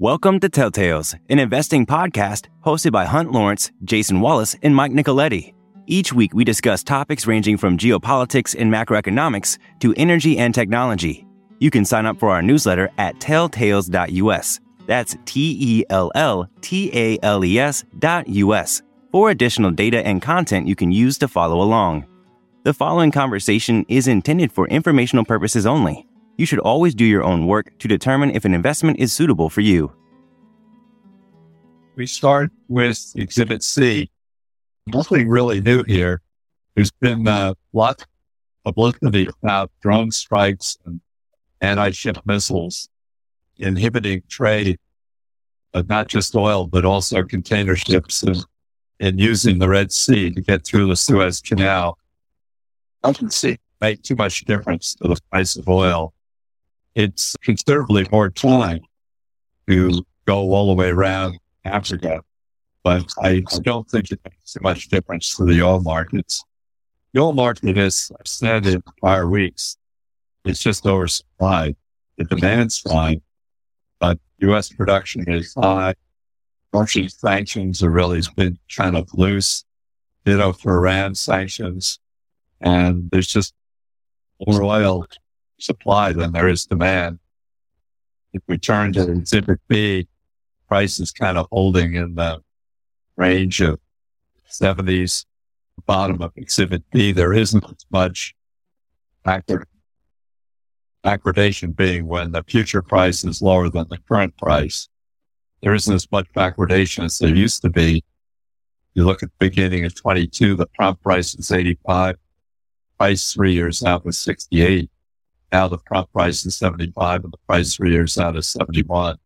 Welcome to Telltales, an investing podcast hosted by Hunt Lawrence, Jason Wallace, and Mike Nicoletti. Each week, we discuss topics ranging from geopolitics and macroeconomics to energy and technology. You can sign up for our newsletter at telltales.us. That's T E L L T A L E S dot US for additional data and content you can use to follow along. The following conversation is intended for informational purposes only. You should always do your own work to determine if an investment is suitable for you. We start with Exhibit C. Nothing really new here. There's been uh, lots of publicity about drone strikes and anti-ship missiles inhibiting trade, but not just oil, but also container ships and, and using the Red Sea to get through the Suez Canal. I can see make too much difference to the price of oil it's considerably more time to go all the way around Africa. But I, don't think it makes much difference to the oil markets. The oil market, is, I've said in prior weeks, it's just oversupplied. The demand's fine, but U.S. production is high. Russian sanctions are really been kind of loose. Ditto for Iran sanctions. And there's just more oil supply than there is demand. If we turn to exhibit B, price is kind of holding in the range of 70s. Bottom of exhibit B, there isn't much backward, backwardation being when the future price is lower than the current price. There isn't as much backwardation as there used to be. You look at the beginning of 22, the prompt price is 85. Price three years out was 68. Now the prompt price is 75 and the price three years out is 71.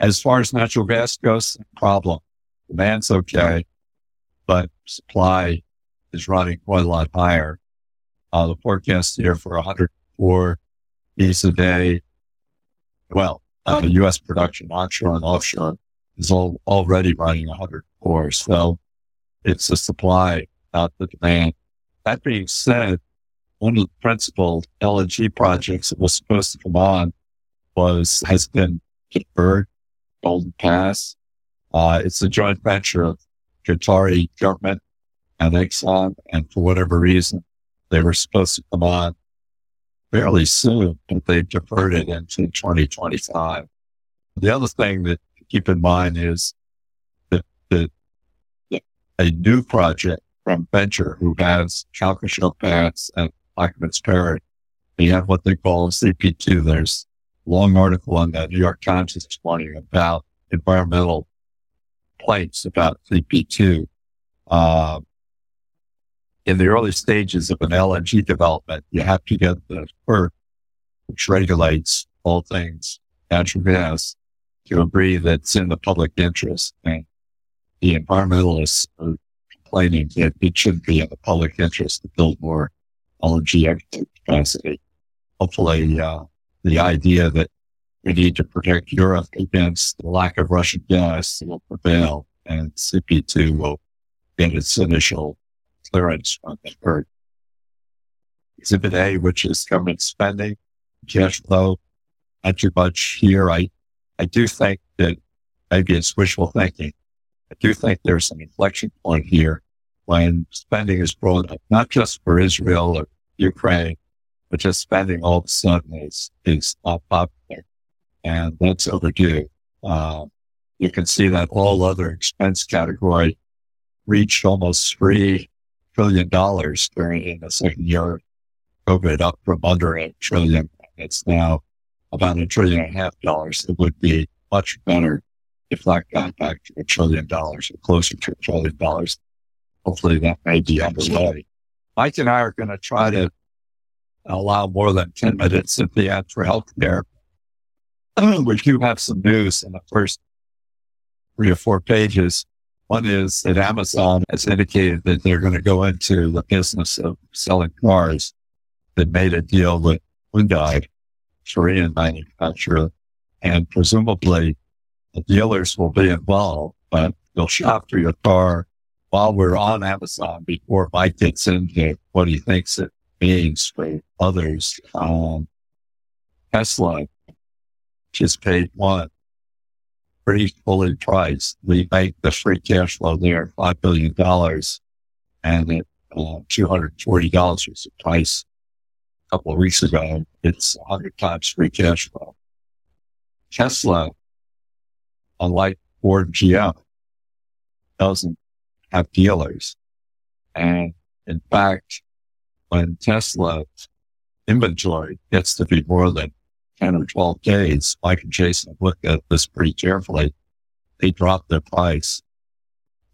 As far as natural gas goes, problem. Demand's okay, but supply is running quite a lot higher. Uh, the forecast here for 104 Bs a day. Well, uh, U.S. production onshore and offshore is all, already running 104. So it's the supply, not the demand. That being said, one of the principal LNG projects that was supposed to come on was, has been deferred, Golden Pass. Uh, it's a joint venture of Qatari government and Exxon. And for whatever reason, they were supposed to come on fairly soon, but they've deferred it into 2025. The other thing that to keep in mind is that, that a new project from Venture who has Calcasieu Pass and Plaquemines Parish. They have what they call CP2. There's a long article on that New York Times this morning about environmental complaints about CP2. Uh, in the early stages of an LNG development, you have to get the FERC, which regulates all things natural gas, to agree that it's in the public interest. And the environmentalists are complaining that it shouldn't be in the public interest to build more LNG capacity. Hopefully, uh, the idea that we need to protect Europe against the lack of Russian gas will prevail and CP2 will get its initial clearance FERC. Exhibit A, which is government spending, cash flow, not too much here. I, I do think that maybe it's wishful thinking. I do think there's an inflection point here when spending is brought up, not just for Israel or Ukraine, but just spending all of a sudden is, is not popular. And that's overdue. Uh, you can see that all other expense category reached almost three trillion dollars during the second year COVID up from under a trillion. It's now about a trillion and a half dollars. It would be much better if that got back to a trillion dollars or closer to a trillion dollars hopefully that may be underway. Mike and I are going to try to allow more than 10 minutes at the end for healthcare. we do have some news in the first three or four pages. One is that Amazon has indicated that they're going to go into the business of selling cars that made a deal with Hyundai, Korean manufacturer, and presumably the dealers will be involved, but they'll shop for your car while we're on Amazon before Mike gets into what he thinks it means for others. Um, Tesla just paid one pretty fully priced. We make the free cash flow there $5 billion and at uh, $240 was the price a couple of weeks ago. It's 100 times free cash flow. Tesla, unlike Ford GM, doesn't have dealers. And in fact, when Tesla inventory gets to be more than 10 or 12 days, Mike and Jason looked at this pretty carefully. They dropped their price.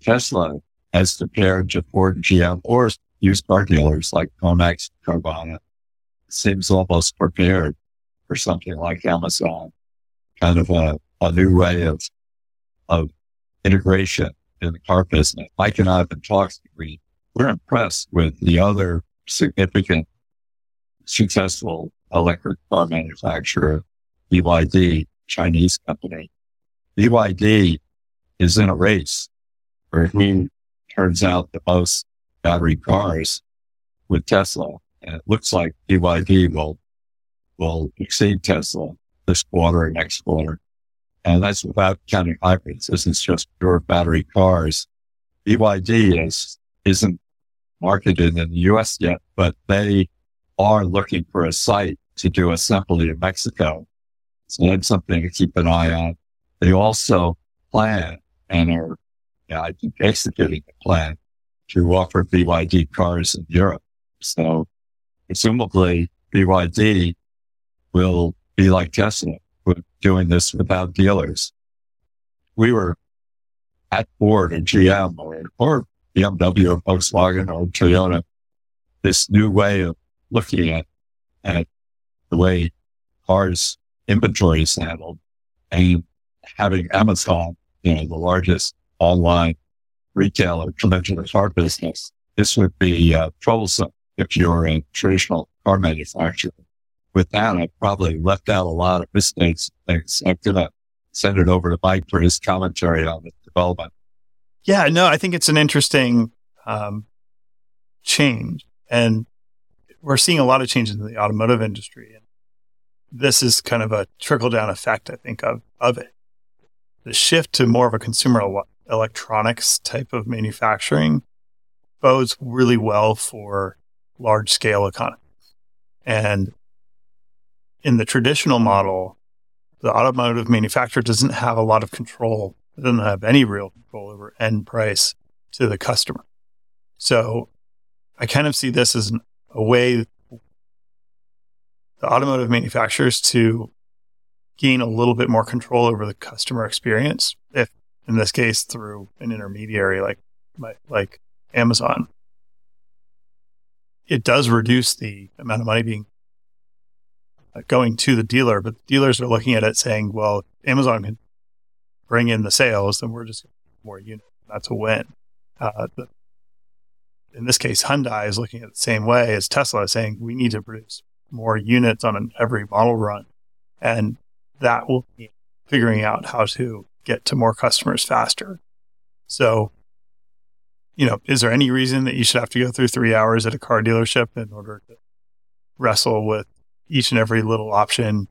Tesla, as compared to Ford and GM or used car dealers like CarMax, Carvana, seems almost prepared for something like Amazon, kind of a, a new way of, of integration in the car business. Mike and I have been talking. We, we're impressed with the other significant successful electric car manufacturer, BYD, Chinese company. BYD is in a race where he turns out the most battery cars with Tesla. And it looks like BYD will, will exceed Tesla this quarter and next quarter. And that's without counting hybrids. This is just pure battery cars. BYD is, isn't marketed in the US yet, but they are looking for a site to do assembly in Mexico. So that's something to keep an eye on. They also plan and are, yeah, I think executing a plan to offer BYD cars in Europe. So presumably BYD will be like Tesla, doing this without dealers. We were at Ford and GM or, or BMW or Volkswagen or Toyota, this new way of looking at, at the way cars inventory is handled and having Amazon, you know, the largest online retailer into the car business, this would be uh, troublesome if you're a traditional car manufacturer. With that, I probably left out a lot of mistakes. I'm going to send it over to Mike for his commentary on the development. Yeah, no, I think it's an interesting um, change. And we're seeing a lot of changes in the automotive industry. And this is kind of a trickle down effect, I think, of, of it. The shift to more of a consumer electronics type of manufacturing bodes really well for large scale economies. And in the traditional model, the automotive manufacturer doesn't have a lot of control, doesn't have any real control over end price to the customer. So I kind of see this as an a way the automotive manufacturers to gain a little bit more control over the customer experience, if in this case through an intermediary like like Amazon. It does reduce the amount of money being going to the dealer, but dealers are looking at it saying, "Well, Amazon can bring in the sales, then we're just more units. That's a win." Uh, the in this case, Hyundai is looking at the same way as Tesla, saying we need to produce more units on an every model run. And that will be figuring out how to get to more customers faster. So, you know, is there any reason that you should have to go through three hours at a car dealership in order to wrestle with each and every little option,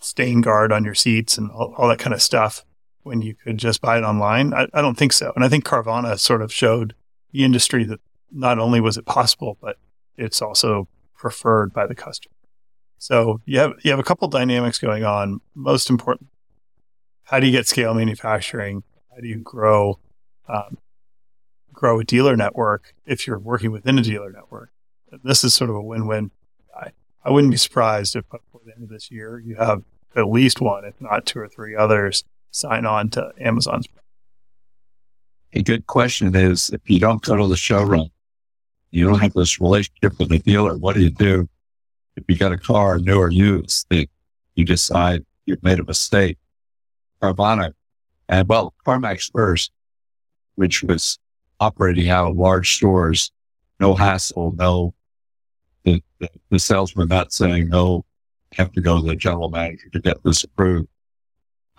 stain guard on your seats and all, all that kind of stuff when you could just buy it online? I, I don't think so. And I think Carvana sort of showed the industry that not only was it possible, but it's also preferred by the customer. So you have you have a couple dynamics going on. Most important, how do you get scale manufacturing? How do you grow um, grow a dealer network if you're working within a dealer network? This is sort of a win-win. I, wouldn't be surprised if before the end of this year you have at least one, if not two or three others, sign on to Amazon's a good question is if you don't go to the showroom, you don't have this relationship with the dealer, what do you do? If you got a car, new or used, you decide you've made a mistake. Carvana, and well, CarMax first, which was operating out of large stores, no hassle, no, the, the, the salesman not saying, no, have to go to the general manager to get this approved.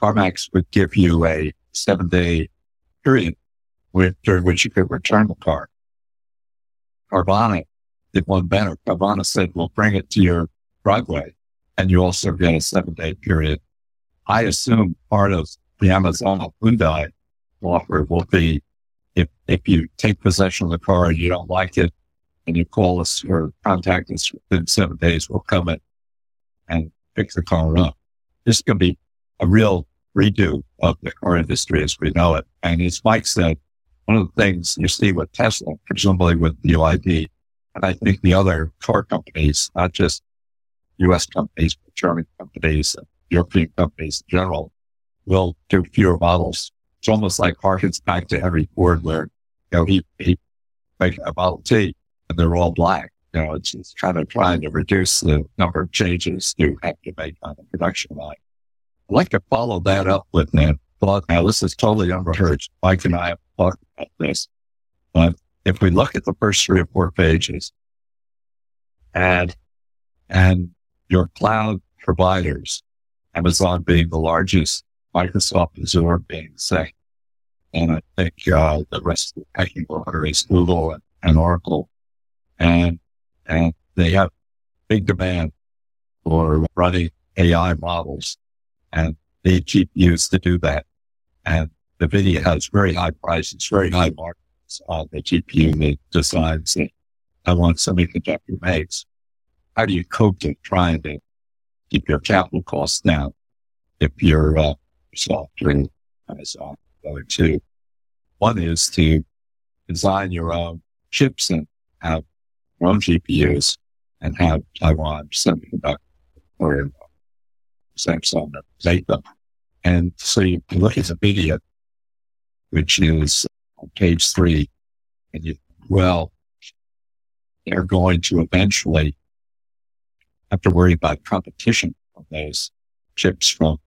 CarMax would give you a seven day period with, during which you could return the car. Carvana did one better. Carvana said, we'll bring it to your driveway and you also get a seven day period. I assume part of the Amazon Hyundai offer will be if, if you take possession of the car and you don't like it and you call us or contact us within seven days, we'll come in and pick the car up. This is going to be a real redo of the car industry as we know it. And as Mike said, one of the things you see with Tesla, presumably with the BYD, and I think the other car companies, not just US companies, but German companies, European companies in general, will do fewer models. It's almost like harkens back to Henry Ford where, you know, he, he make a Model T and they're all black. You know, it's, kind of trying to reduce the number of changes to make on the production line. I'd like to follow that up with that thought. Now, this is totally unrehearsed. Mike and I have talked about this, but if we look at the first three or four pages and, and your cloud providers, Amazon being the largest, Microsoft Azure being second, and I think uh, the rest of the pecking order is Google and, and Oracle, and and they have big demand for running AI models, and they GPUs to do that. And NVIDIA has very high prices, very high margins on the GPU designs that Taiwan Semiconductor makes. How do you cope to trying to keep your capital costs down if you're uh, software Amazon going to? One is to design your own chips and have own GPUs and have Taiwan Semiconductor or Samsung make them. And so you look at NVIDIA, which is on page three, and you, well, they're going to eventually have to worry about competition from those chips from,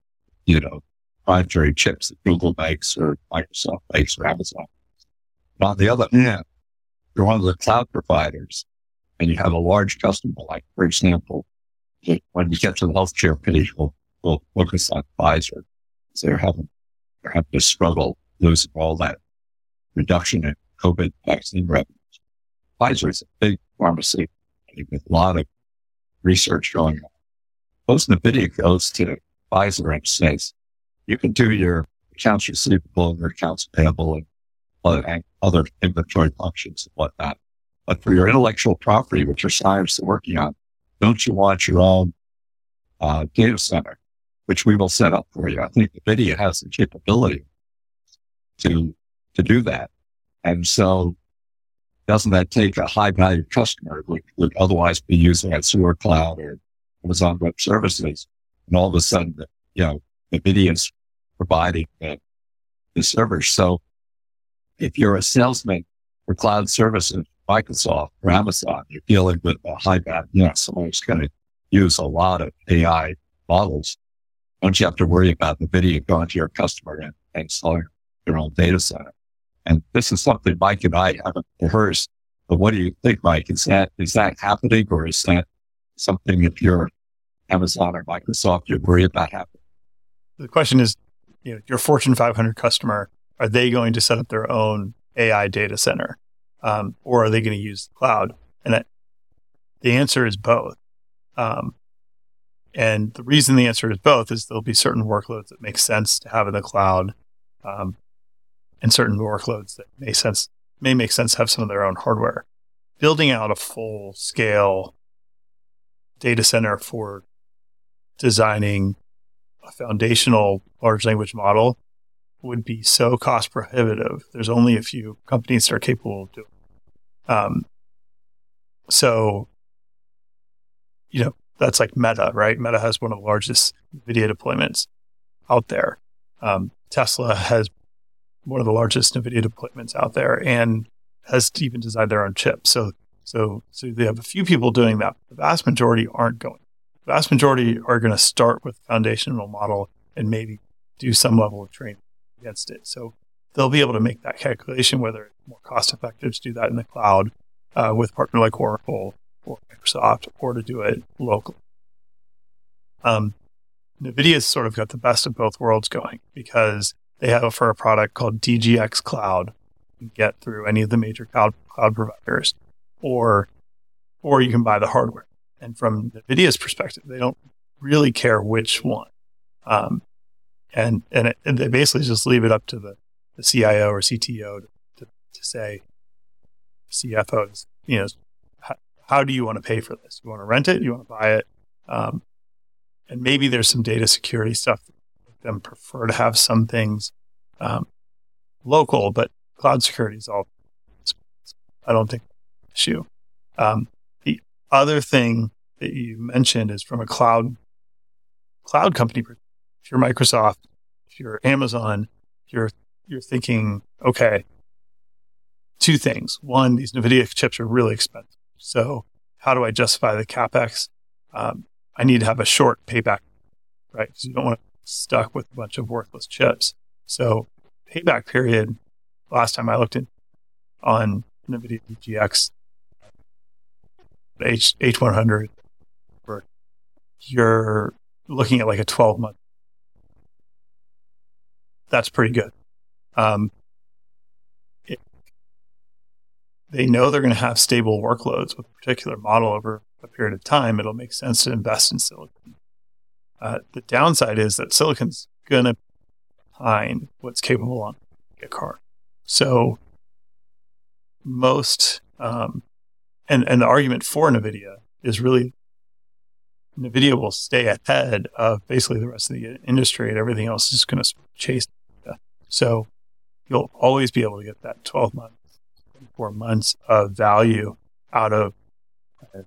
you know, proprietary chips that Google makes or Microsoft makes or Amazon. But on the other hand, you're one of the cloud providers and you have a large customer, like, for example, when you get to the healthcare page, we'll, we'll focus on Pfizer. So they're having, they're having to struggle losing all that reduction in COVID vaccine revenues. Pfizer is a big pharmacy with a lot of research going on. Most NVIDIA goes to Pfizer and says, you can do your accounts receivable and your accounts payable and other inventory functions and whatnot. But for your intellectual property, which your scientists are working on, don't you want your own uh, data center, which we will set up for you? I think NVIDIA has the capability to to do that. And so doesn't that take a high value customer who would otherwise be using Azure Cloud or Amazon Web Services? And all of a sudden, you know, NVIDIA is providing the, the servers. So if you're a salesman for cloud services, Microsoft or Amazon, you're dealing with a high value, you know, someone who's going to use a lot of AI models. Don't you have to worry about NVIDIA going to your customer and, installing your own data center? And this is something Mike and I haven't rehearsed. But what do you think, Mike? Is that, is that happening or is that something if you're Amazon or Microsoft, you worry about happening? The question is, you know, your Fortune 500 customer, are they going to set up their own AI data center? Um, or are they going to use the cloud? And that, the answer is both. Um, and the reason the answer is both is there'll be certain workloads that make sense to have in the cloud, um, and certain workloads that may sense may make sense to have some of their own hardware. Building out a full scale data center for designing a foundational large language model would be so cost prohibitive. There's only a few companies that are capable of doing. Um, so, you know, that's like Meta, right? Meta has one of the largest NVIDIA deployments out there. Um, Tesla has one of the largest NVIDIA deployments out there and has even designed their own chip. So, so, so they have a few people doing that. The vast majority aren't going the vast majority are going to start with foundational model and maybe do some level of training against it. So they'll be able to make that calculation whether it's more cost effective to do that in the cloud uh, with a partner like Oracle or Microsoft or to do it locally. Um, NVIDIA's sort of got the best of both worlds going because they have for a product called DGX Cloud. You can get through any of the major cloud, cloud providers, or or you can buy the hardware. And from NVIDIA's perspective, they don't really care which one. Um, and, and, it, and, they basically just leave it up to the, the CIO or CTO to, to, say, CFOs, you know, how, how, do you want to pay for this? You want to rent it? You want to buy it? Um, and maybe there's some data security stuff them prefer to have some things um, local, but cloud security is all. I don't think issue. Um, the other thing that you mentioned is from a cloud cloud company. If you're Microsoft, if you're Amazon, if you're you're thinking, okay, two things. One, these NVIDIA chips are really expensive. So how do I justify the capex? Um, I need to have a short payback, right? Because you don't want to stuck with a bunch of worthless chips. So payback period, last time I looked in on NVIDIA DGX H H100, you're looking at like a 12 month. That's pretty good. Um, they know they're going to have stable workloads with a particular model over a period of time. It'll make sense to invest in silicon. Uh, the downside is that silicon's going to find what's capable on a card. So most, um, and, and the argument for NVIDIA is really NVIDIA will stay ahead of basically the rest of the industry and everything else is going to chase. So you'll always be able to get that 12 months, four months of value out of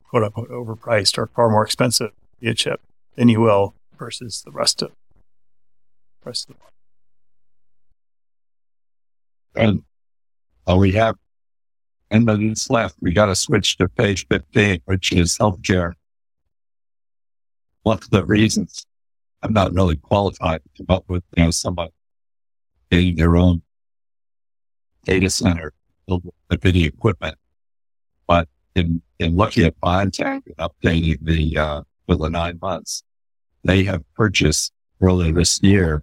quote unquote overpriced or far more expensive a chip than you will versus the rest of the rest of the And uh, we have and minutes left. We got to switch to page 15, which is healthcare. One of the reasons I'm not really qualified to come up with, you know, somebody getting their own data center build with NVIDIA equipment. But in, in looking at BioNTech and updating the, uh, for the nine months, they have purchased earlier this year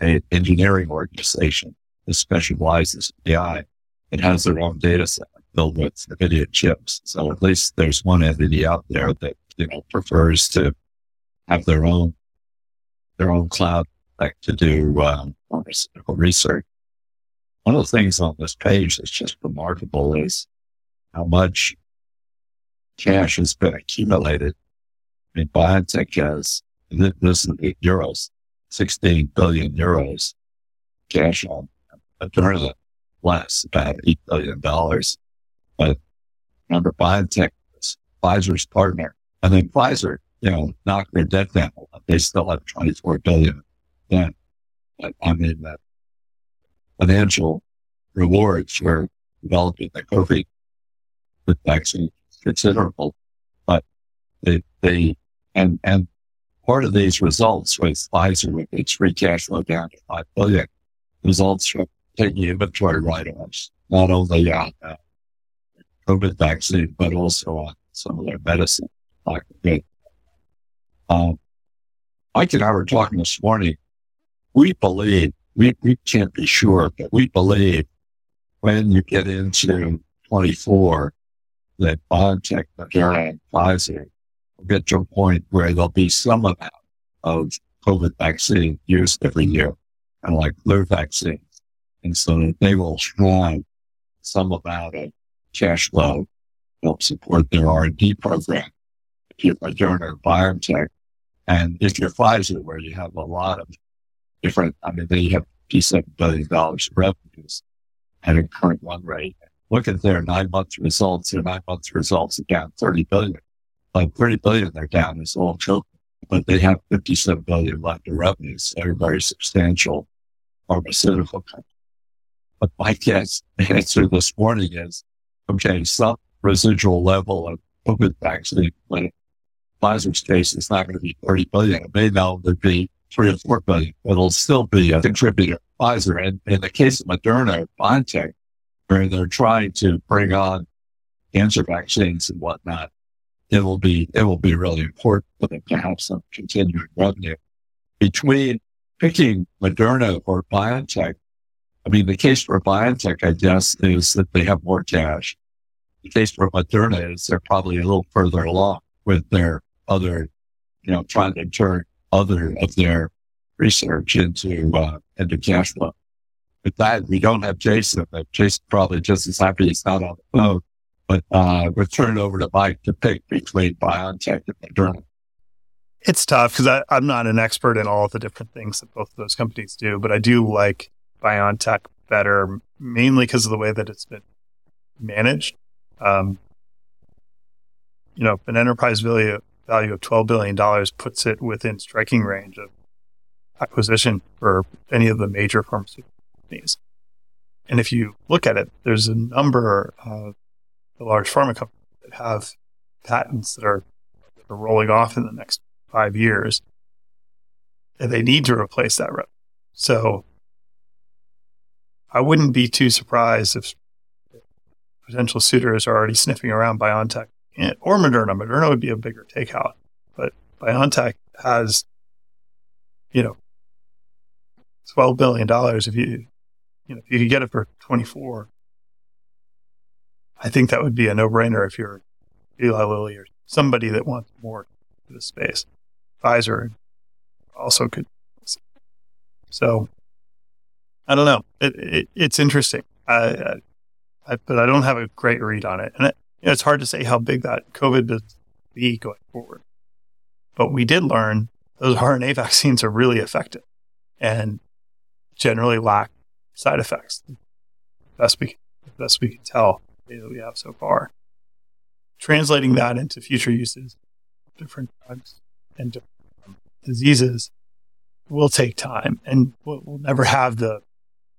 an engineering organization that specializes in AI. It has their own data center filled with NVIDIA chips. So at least there's one entity out there that, you know, prefers to have their own, their own cloud like to do, um, research. One of the things on this page that's just remarkable is how much cash has been accumulated. I mean, BioNTech has this is eight euros, 16 billion euros cash on Moderna less about $8 billion. But BioNTech was Pfizer's partner. And then Pfizer, you know, knocked their debt down. They still have 24 billion then. But I mean, that financial rewards for developing the COVID vaccine considerable. But they, they, and, and part of these results with Pfizer with its free cash flow down to five billion results from taking inventory write-offs, not only on uh, COVID vaccine, but also on some of their medicine. Like um, Mike and I were talking this morning. We believe, we, we can't be sure, but we believe when you get into 24 that BioNTech, Moderna, and Pfizer will get to a point where there'll be some amount of COVID vaccine used every year, kind of like flu vaccines. And so they will have some amount of cash flow help support their R&D program. If you're Moderna or BioNTech, and if you're Pfizer, where you have a lot of different, I mean, they have $57 billion of revenues at a current run rate. Look at their nine month results. Their nine month results are down 30 billion like 30 billion they're down is all joke, but they have 57 billion left in revenues. They're very substantial pharmaceutical company. But my guess, answer this morning is, okay, some residual level of COVID vaccine when Pfizer's case is not going to be 30 billion. It may now be three or four billion. It'll still be a contributor. Pfizer and in the case of Moderna, BioNTech, where they're trying to bring on cancer vaccines and whatnot, it will be, it will be really important for them to have some continuing revenue between picking Moderna or BioNTech. I mean, the case for BioNTech, I guess, is that they have more cash. The case for Moderna is they're probably a little further along with their other you know, trying to turn other of their research into, uh, into cash flow. With that, we don't have Jason, but Jason probably just as happy he's not on the phone. But, uh, we'll turn it over to Mike to pick between BioNTech and Moderna. It's tough because I'm not an expert in all the different things that both of those companies do, but I do like BioNTech better, mainly because of the way that it's been managed. Um, you know, an enterprise value value of twelve billion dollars puts it within striking range of acquisition for any of the major pharmaceutical companies. And if you look at it, there's a number of the large pharma companies that have patents that are, that are rolling off in the next five years, and they need to replace that. So I wouldn't be too surprised if potential suitors are already sniffing around BioNTech or Moderna. Moderna would be a bigger takeout, but BioNTech has, you know, twelve billion dollars. If you, you know, if you could get it for twenty four, I think that would be a no brainer if you're Eli Lilly or somebody that wants more for the space. Pfizer also could. So I don't know. It, it, it's interesting. I, I, but I don't have a great read on it, and it, you know, it's hard to say how big that COVID will be going forward. But we did learn those RNA vaccines are really effective and generally lack side effects. Best we best we can tell that we have so far. Translating that into future uses, different drugs and different diseases will take time and we'll, we'll never have the,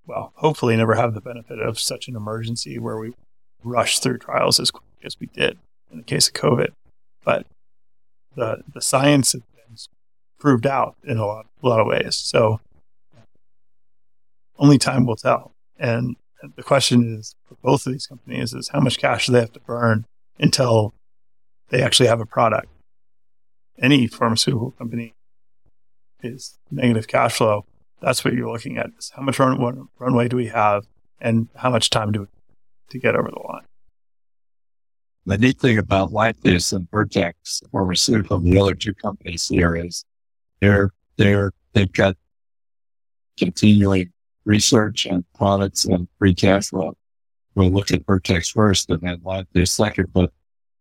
well, hopefully never have the benefit of such an emergency where we rush through trials as quickly as we did in the case of COVID. But the, the science has been proved out in a lot, a lot of ways. So only time will tell. And the question is for both of these companies is how much cash do they have to burn until they actually have a product? Any pharmaceutical company is negative cash flow. That's what you're looking at. Is how much run, runway do we have, and how much time do we to get over the line? The neat thing about Lantheus and Vertex Pharmaceutical, the other two companies here, is they're they're they've got continuing research and products and free cash flow. We'll look at Vertex first and then Lantheus second, but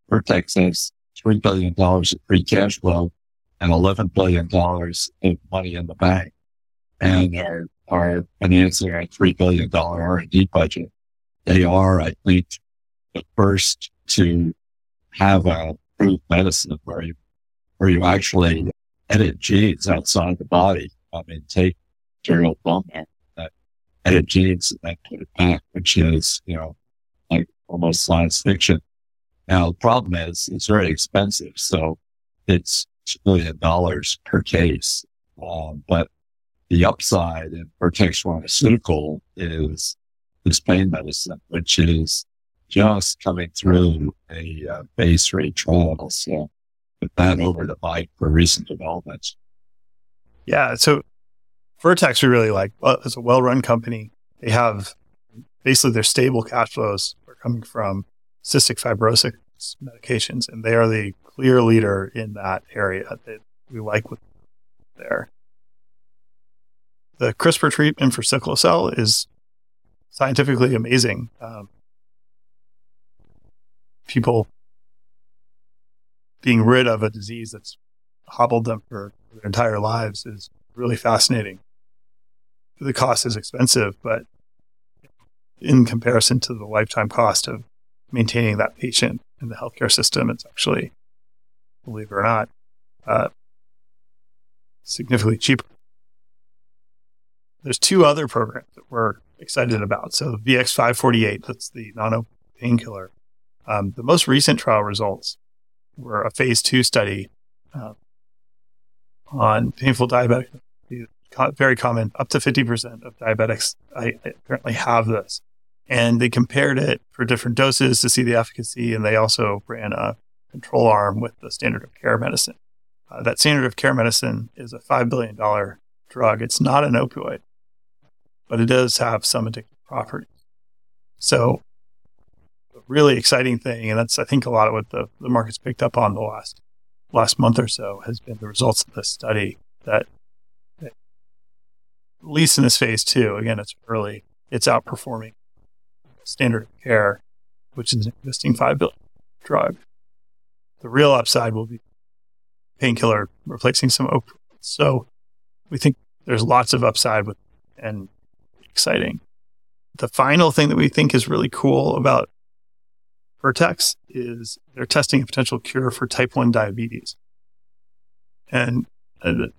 Vertex has three billion dollars of free cash flow and $11 billion of money in the bank and are, are financing a $3 billion R&D budget. They are, I think, the first to have a approved medicine where you, where you actually edit genes outside the body. I mean, take material from that edit genes and then put it back, which is, you know, like almost science fiction. Now, the problem is it's very expensive. So it's million dollars per case. Um, but the upside in Vertex Pharmaceutical is this pain medicine, which is just coming through a uh, phase three trial. So put that over the Mike for recent developments. Yeah. So Vertex, we really like. Well, it's a well-run company. They have basically their stable cash flows are coming from cystic fibrosis medications, and they are the clear leader in that area that we like with there. The CRISPR treatment for sickle cell is scientifically amazing. Um, people being rid of a disease that's hobbled them for their entire lives is really fascinating. The cost is expensive, but in comparison to the lifetime cost of maintaining that patient in the healthcare system, it's actually believe it or not, uh, significantly cheaper. There's two other programs that we're excited about. So VX548, that's the non painkiller. Um, the most recent trial results were a phase two study uh, on painful diabetic. Very common, up to 50% of diabetics I, I apparently have this. And they compared it for different doses to see the efficacy. And they also ran a control arm with the standard of care medicine. Uh, that standard of care medicine is a $5 billion drug. It's not an opioid, but it does have some addictive properties. So, really exciting thing. And that's, I think, a lot of what the, the market's picked up on the last last month or so has been the results of this study that, at least in this phase two, again, it's early, it's outperforming standard of care, which is an existing $5 billion drug. The real upside will be painkiller replacing some opioids. So we think there's lots of upside with and exciting. The final thing that we think is really cool about Vertex is they're testing a potential cure for type 1 diabetes. And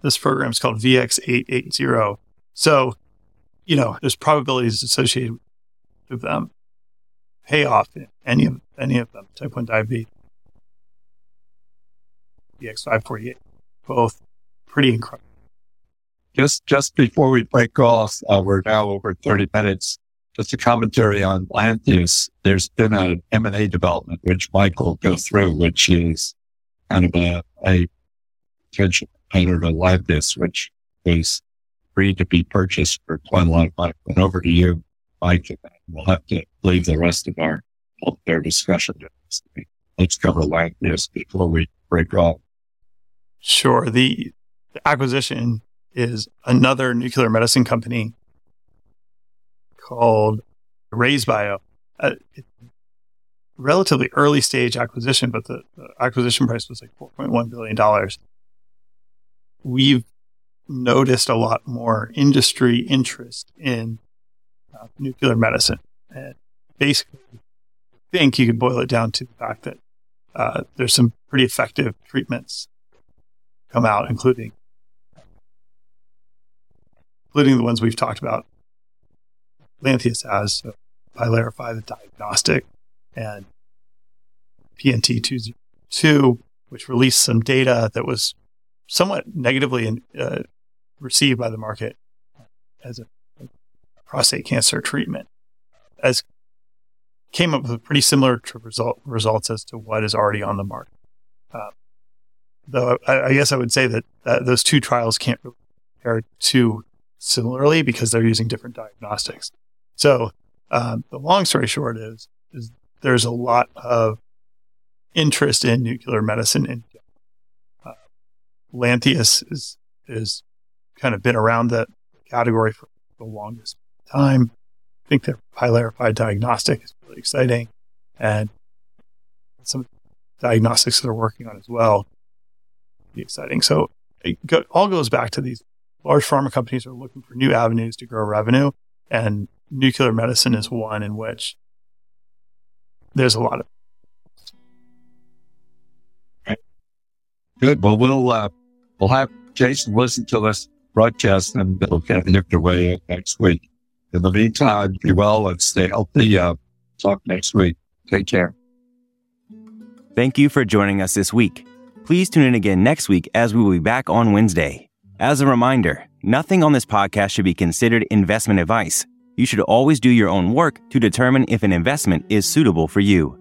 this program is called VX880. So, you know, there's probabilities associated with them payoff in any of any of them, type 1 diabetes, VX548, both pretty incredible. Just just before we break off, uh, we're now over 30 minutes. Just a commentary on Lantheus. There's been an M&A development, which Michael will go through, which is kind of a, a potential competitor to Lantheus, which is free to be purchased for quite a lot of money. But over to you, Mike, and we'll have to leave the rest of our healthcare discussion. Let's cover Lantheus before we break off. Sure. The acquisition is another nuclear medicine company called RayzeBio. Uh, relatively early stage acquisition, but the, the acquisition price was like $4.1 billion. We've noticed a lot more industry interest in uh, nuclear medicine. And basically, I think you could boil it down to the fact that uh, there's some pretty effective treatments come out, including including the ones we've talked about. Lantheus has so the diagnostic, and PNT2002, which released some data that was somewhat negatively in, uh, received by the market as a, prostate cancer treatment, as came up with pretty similar result, results as to what is already on the market. Uh, though I, I, guess I would say that those two trials can't really compare too similarly because they're using different diagnostics. So um, the long story short is, is there's a lot of interest in nuclear medicine and uh, Lantheus is is kind of been around that category for the longest time. I think their Pylarify diagnostic is really exciting, and some diagnostics that they're working on as well be exciting. So it go, all goes back to these large pharma companies are looking for new avenues to grow revenue, and nuclear medicine is one in which there's a lot of. Good. Well, we'll uh, we'll have Jason listen to this broadcast, and it'll get nipped away next week. In the meantime, be well and stay healthy. Uh, talk next week. Take care. Thank you for joining us this week. Please tune in again next week as we will be back on Wednesday. As a reminder, nothing on this podcast should be considered investment advice. You should always do your own work to determine if an investment is suitable for you.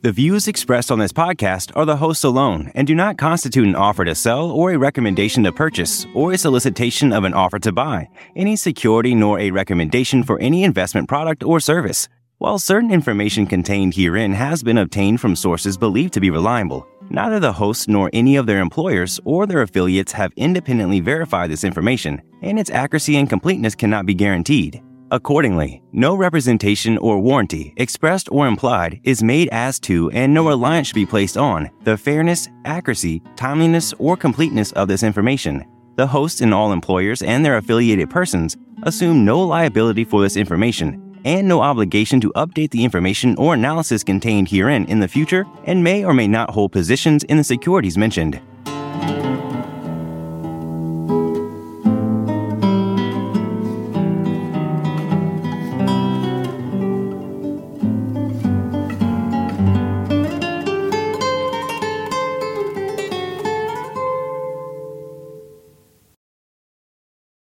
The views expressed on this podcast are the hosts alone and do not constitute an offer to sell or a recommendation to purchase or a solicitation of an offer to buy any security nor a recommendation for any investment product or service. While certain information contained herein has been obtained from sources believed to be reliable, Neither the hosts nor any of their employers or their affiliates have independently verified this information, and its accuracy and completeness cannot be guaranteed. Accordingly, no representation or warranty, expressed or implied, is made as to and no reliance should be placed on the fairness, accuracy, timeliness, or completeness of this information. The hosts and all employers and their affiliated persons assume no liability for this information and no obligation to update the information or analysis contained herein in the future and may or may not hold positions in the securities mentioned.